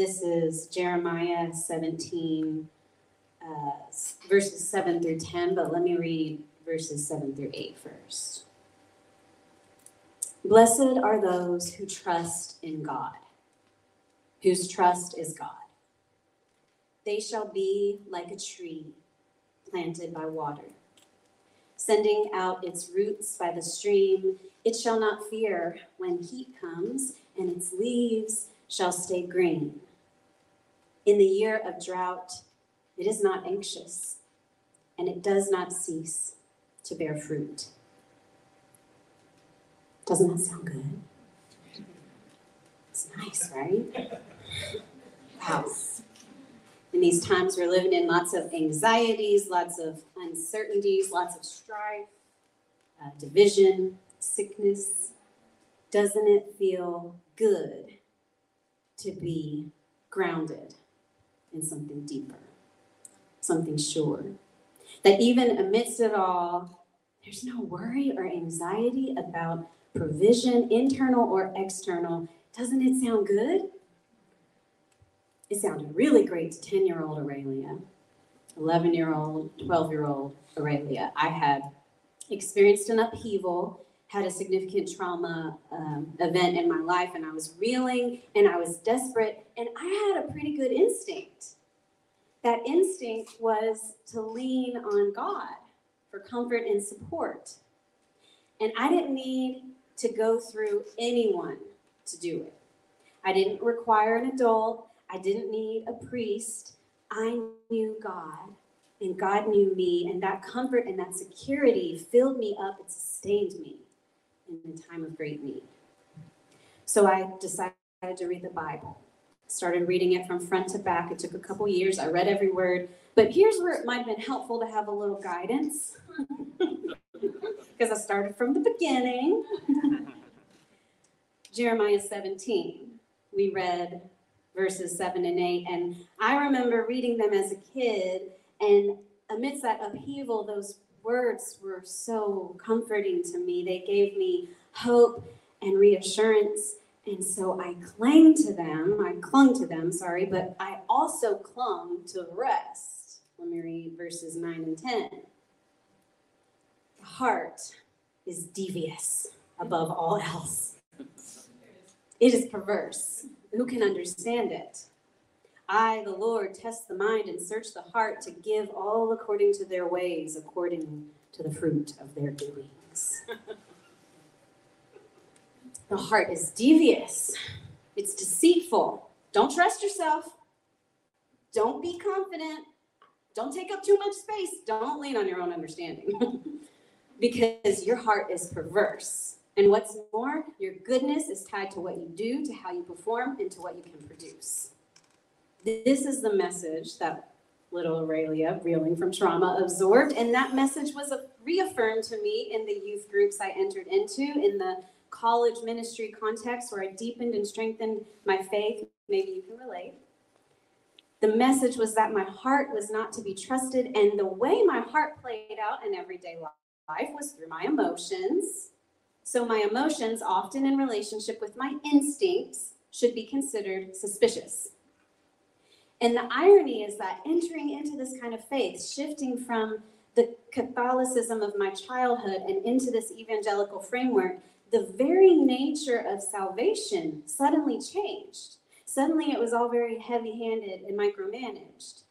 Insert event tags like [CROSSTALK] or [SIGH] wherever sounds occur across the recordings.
This is Jeremiah 17, uh, verses 7 through 10, but let me read verses 7 through 8 first. Blessed are those who trust in God, whose trust is God. They shall be like a tree planted by water, sending out its roots by the stream. It shall not fear when heat comes, and its leaves shall stay green. In the year of drought, it is not anxious, and it does not cease to bear fruit. Doesn't that sound good? It's nice, right? Wow. In these times we're living in, lots of anxieties, lots of uncertainties, lots of strife, uh, division, sickness. Doesn't it feel good to be grounded in something deeper, something sure? That even amidst it all, there's no worry or anxiety about provision, internal or external. Doesn't it sound good? It sounded really great to 10 year old Aurelia, 11 year old, 12 year old Aurelia. I had experienced an upheaval, had a significant trauma um, event in my life, and I was reeling and I was desperate, and I had a pretty good instinct. That instinct was to lean on God for comfort and support. And I didn't need to go through anyone to do it. I didn't require an adult. I didn't need a priest. I knew God, and God knew me, and that comfort and that security filled me up and sustained me in time of great need. So I decided to read the Bible. Started reading it from front to back. It took a couple years. I read every word. But here's where it might have been helpful to have a little guidance. [LAUGHS] Because I started from the beginning. [LAUGHS] Jeremiah 17. We read verses 7 and 8. And I remember reading them as a kid, and amidst that upheaval, those words were so comforting to me. They gave me hope and reassurance. And so I clung to them. I clung to them, sorry, but I also clung to rest. Let me read verses 9 and 10. The heart is devious above all else. It is perverse who can understand it? I, the Lord, test the mind and search the heart to give all according to their ways, according to the fruit of their doings. [LAUGHS] the heart is devious, it's deceitful. Don't trust yourself. Don't be confident. Don't take up too much space. Don't lean on your own understanding [LAUGHS] because your heart is perverse. And what's more, your goodness is tied to what you do, to how you perform, and to what you can produce. This is the message that little Aurelia, reeling from trauma, absorbed. And that message was reaffirmed to me in the youth groups I entered into, in the college ministry context where I deepened and strengthened my faith. Maybe you can relate. The message was that my heart was not to be trusted, and the way my heart played out in everyday life was through my emotions so my emotions, often in relationship with my instincts, should be considered suspicious. And the irony is that entering into this kind of faith, shifting from the Catholicism of my childhood and into this evangelical framework, the very nature of salvation suddenly changed. Suddenly it was all very heavy handed and micromanaged.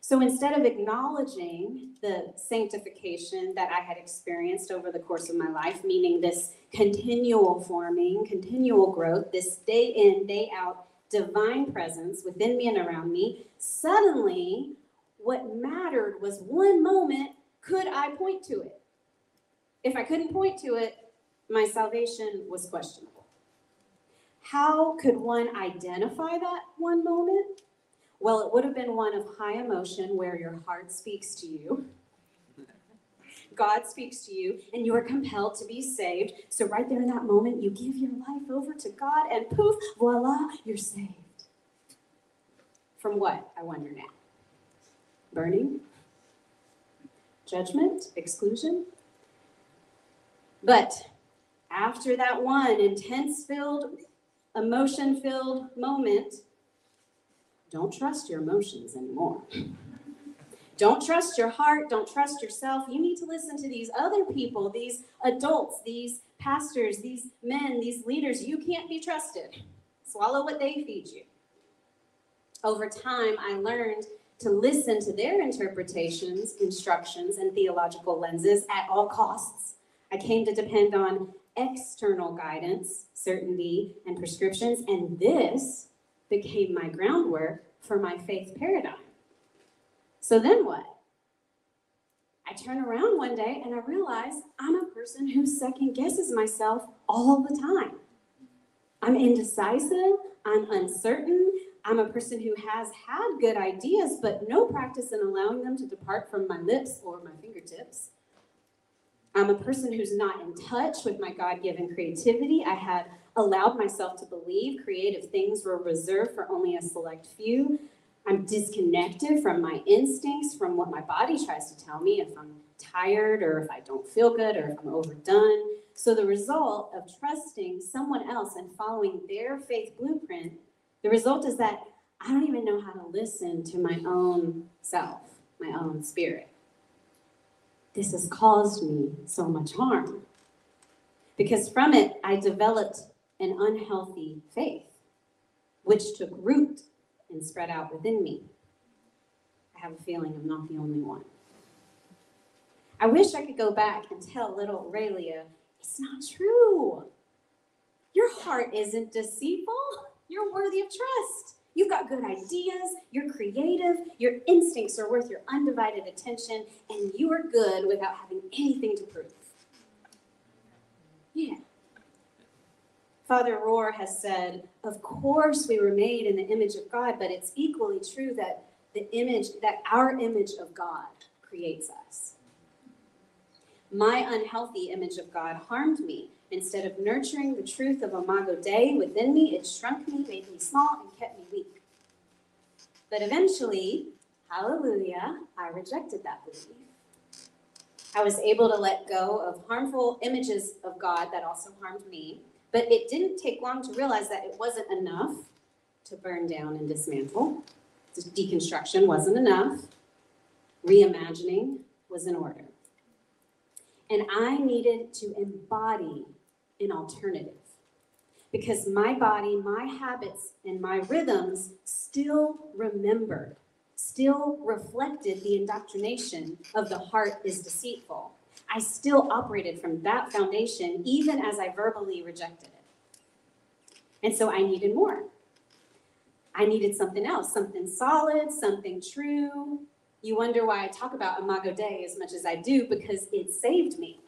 So instead of acknowledging the sanctification that I had experienced over the course of my life, meaning this continual forming, continual growth, this day in, day out divine presence within me and around me, suddenly what mattered was one moment could I point to it? If I couldn't point to it, my salvation was questionable. How could one identify that one moment? Well, it would have been one of high emotion where your heart speaks to you. God speaks to you, and you are compelled to be saved. So, right there in that moment, you give your life over to God, and poof, voila, you're saved. From what, I wonder now? Burning? Judgment? Exclusion? But after that one intense filled, emotion filled moment, don't trust your emotions anymore. Don't trust your heart. Don't trust yourself. You need to listen to these other people, these adults, these pastors, these men, these leaders. You can't be trusted. Swallow what they feed you. Over time, I learned to listen to their interpretations, instructions, and theological lenses at all costs. I came to depend on external guidance, certainty, and prescriptions, and this became my groundwork for my faith paradigm. So then what? I turn around one day and I realize I'm a person who second guesses myself all the time. I'm indecisive, I'm uncertain, I'm a person who has had good ideas, but no practice in allowing them to depart from my lips or my fingertips. I'm a person who's not in touch with my God given creativity. I had allowed myself to believe creative things were reserved for only a select few. I'm disconnected from my instincts, from what my body tries to tell me if I'm tired or if I don't feel good or if I'm overdone. So, the result of trusting someone else and following their faith blueprint, the result is that I don't even know how to listen to my own self, my own spirit. This has caused me so much harm because from it, I developed an unhealthy faith, which took root and spread out within me. I have a feeling I'm not the only one. I wish I could go back and tell little Aurelia, it's not true. Your heart isn't deceitful. You're worthy of trust. You've got good ideas, you're creative, your instincts are worth your undivided attention, and you are good without having anything to prove. Yeah. Father Rohr has said, Of course, we were made in the image of God, but it's equally true that the image, that our image of God creates us. My unhealthy image of God harmed me. Instead of nurturing the truth of Imago Dei within me, it shrunk me, made me small, and kept me weak. But eventually, hallelujah, I rejected that belief. I was able to let go of harmful images of God that also harmed me but it didn't take long to realize that it wasn't enough to burn down and dismantle. Deconstruction wasn't enough. Reimagining was in order. And I needed to embody an alternative because my body, my habits, and my rhythms still remembered, still reflected the indoctrination of the heart is deceitful. I still operated from that foundation, even as I verbally rejected it. And so I needed more. I needed something else, something solid, something true. You wonder why I talk about Imago Dei as much as I do, because it saved me.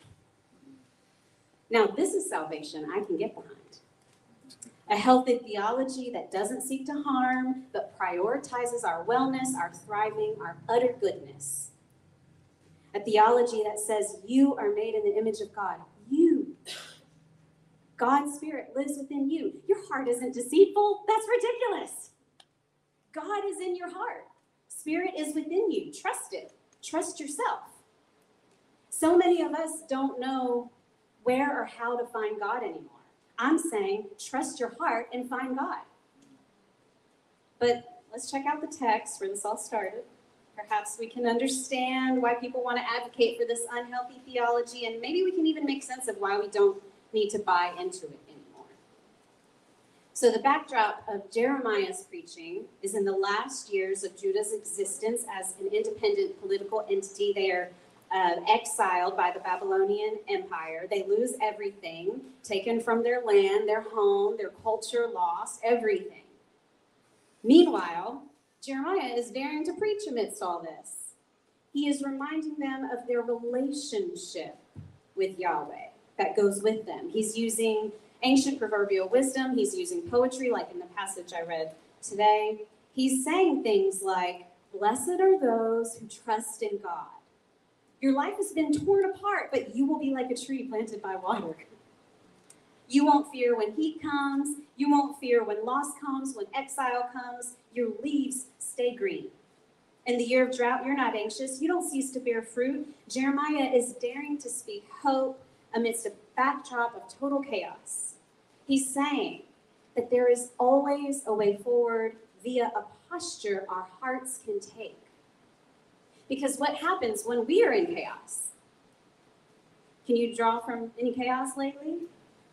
Now, this is salvation I can get behind. A healthy theology that doesn't seek to harm, but prioritizes our wellness, our thriving, our utter goodness a theology that says you are made in the image of God. You. God's Spirit lives within you. Your heart isn't deceitful. That's ridiculous. God is in your heart. Spirit is within you. Trust it. Trust yourself. So many of us don't know where or how to find God anymore. I'm saying trust your heart and find God. But let's check out the text where this all started. Perhaps we can understand why people want to advocate for this unhealthy theology, and maybe we can even make sense of why we don't need to buy into it anymore. So, the backdrop of Jeremiah's preaching is in the last years of Judah's existence as an independent political entity. They are uh, exiled by the Babylonian Empire. They lose everything, taken from their land, their home, their culture lost, everything. Meanwhile, Jeremiah is daring to preach amidst all this. He is reminding them of their relationship with Yahweh that goes with them. He's using ancient proverbial wisdom, he's using poetry, like in the passage I read today. He's saying things like, Blessed are those who trust in God. Your life has been torn apart, but you will be like a tree planted by water. You won't fear when heat comes. You won't fear when loss comes, when exile comes. Your leaves stay green. In the year of drought, you're not anxious. You don't cease to bear fruit. Jeremiah is daring to speak hope amidst a backdrop of total chaos. He's saying that there is always a way forward via a posture our hearts can take. Because what happens when we are in chaos? Can you draw from any chaos lately?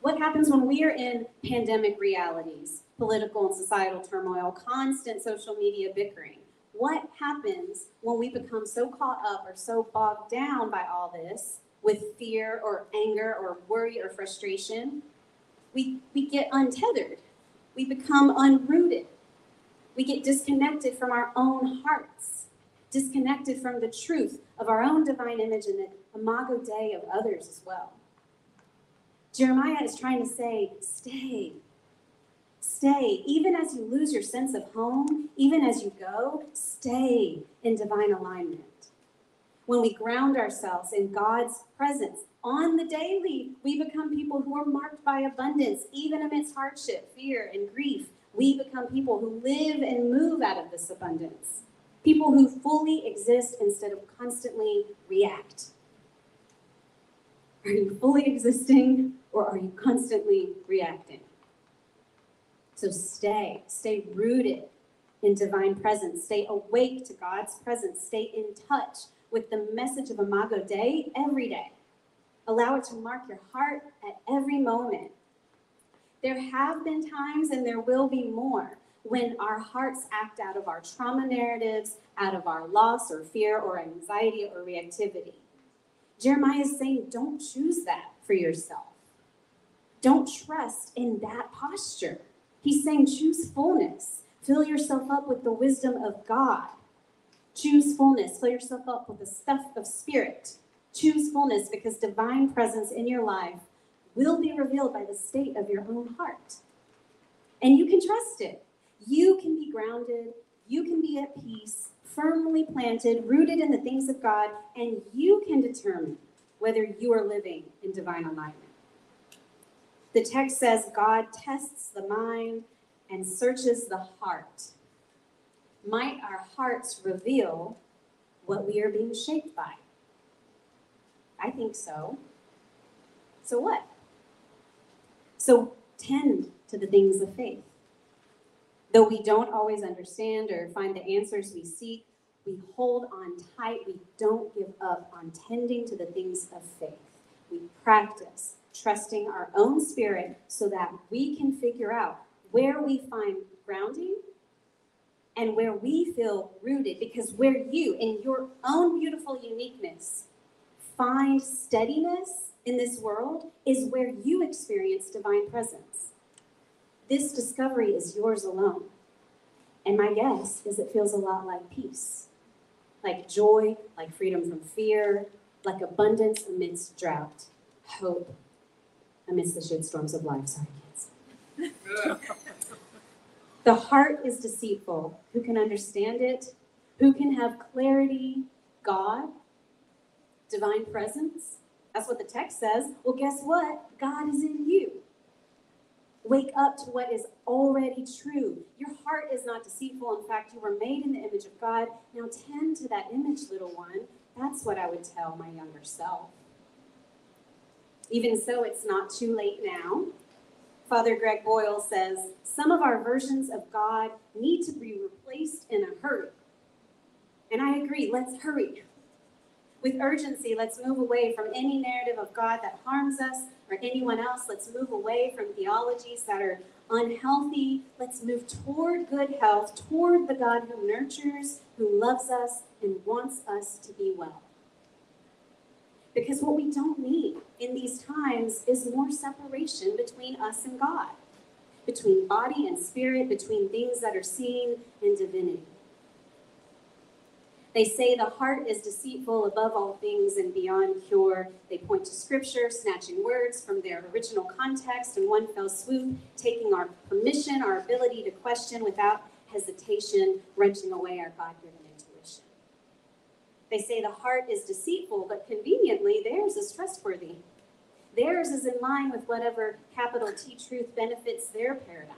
What happens when we are in pandemic realities, political and societal turmoil, constant social media bickering? What happens when we become so caught up or so bogged down by all this with fear or anger or worry or frustration? We, we get untethered. We become unrooted. We get disconnected from our own hearts, disconnected from the truth of our own divine image and the imago Dei of others as well. Jeremiah is trying to say, stay. Stay. Even as you lose your sense of home, even as you go, stay in divine alignment. When we ground ourselves in God's presence on the daily, we become people who are marked by abundance, even amidst hardship, fear, and grief. We become people who live and move out of this abundance. People who fully exist instead of constantly react. Are you fully existing or are you constantly reacting? So stay, stay rooted in divine presence, stay awake to God's presence, stay in touch with the message of Imago Dei every day. Allow it to mark your heart at every moment. There have been times, and there will be more, when our hearts act out of our trauma narratives, out of our loss or fear or anxiety or reactivity. Jeremiah is saying, don't choose that for yourself. Don't trust in that posture. He's saying, choose fullness. Fill yourself up with the wisdom of God. Choose fullness. Fill yourself up with the stuff of spirit. Choose fullness because divine presence in your life will be revealed by the state of your own heart. And you can trust it. You can be grounded. You can be at peace, firmly planted, rooted in the things of God, and you can determine whether you are living in divine alignment. The text says God tests the mind and searches the heart. Might our hearts reveal what we are being shaped by? I think so. So what? So tend to the things of faith. Though we don't always understand or find the answers we seek, we hold on tight. We don't give up on tending to the things of faith. We practice trusting our own spirit so that we can figure out where we find grounding and where we feel rooted. Because where you, in your own beautiful uniqueness, find steadiness in this world is where you experience divine presence. This discovery is yours alone. And my guess is it feels a lot like peace, like joy, like freedom from fear, like abundance amidst drought, hope amidst the shitstorms of life. Sorry, kids. [LAUGHS] the heart is deceitful. Who can understand it? Who can have clarity? God, divine presence. That's what the text says. Well, guess what? God is in you. Wake up to what is already true. Your heart is not deceitful. In fact, you were made in the image of God. Now tend to that image, little one. That's what I would tell my younger self. Even so, it's not too late now. Father Greg Boyle says some of our versions of God need to be replaced in a hurry. And I agree, let's hurry. With urgency, let's move away from any narrative of God that harms us or anyone else. Let's move away from theologies that are unhealthy. Let's move toward good health, toward the God who nurtures, who loves us, and wants us to be well. Because what we don't need in these times is more separation between us and God, between body and spirit, between things that are seen and divinity. They say the heart is deceitful above all things and beyond cure. They point to scripture, snatching words from their original context in one fell swoop, taking our permission, our ability to question without hesitation, wrenching away our God given. They say the heart is deceitful, but conveniently, theirs is trustworthy. Theirs is in line with whatever capital T truth benefits their paradigm.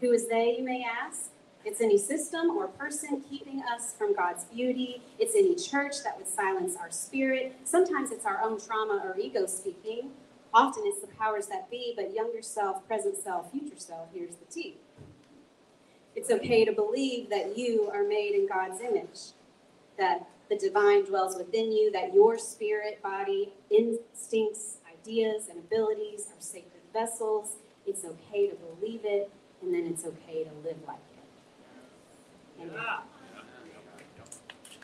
Who is they, you may ask? It's any system or person keeping us from God's beauty. It's any church that would silence our spirit. Sometimes it's our own trauma or ego speaking. Often it's the powers that be, but younger self, present self, future self, here's the T. It's okay to believe that you are made in God's image, that the divine dwells within you, that your spirit, body, instincts, ideas, and abilities are sacred vessels. It's okay to believe it, and then it's okay to live like it. Amen.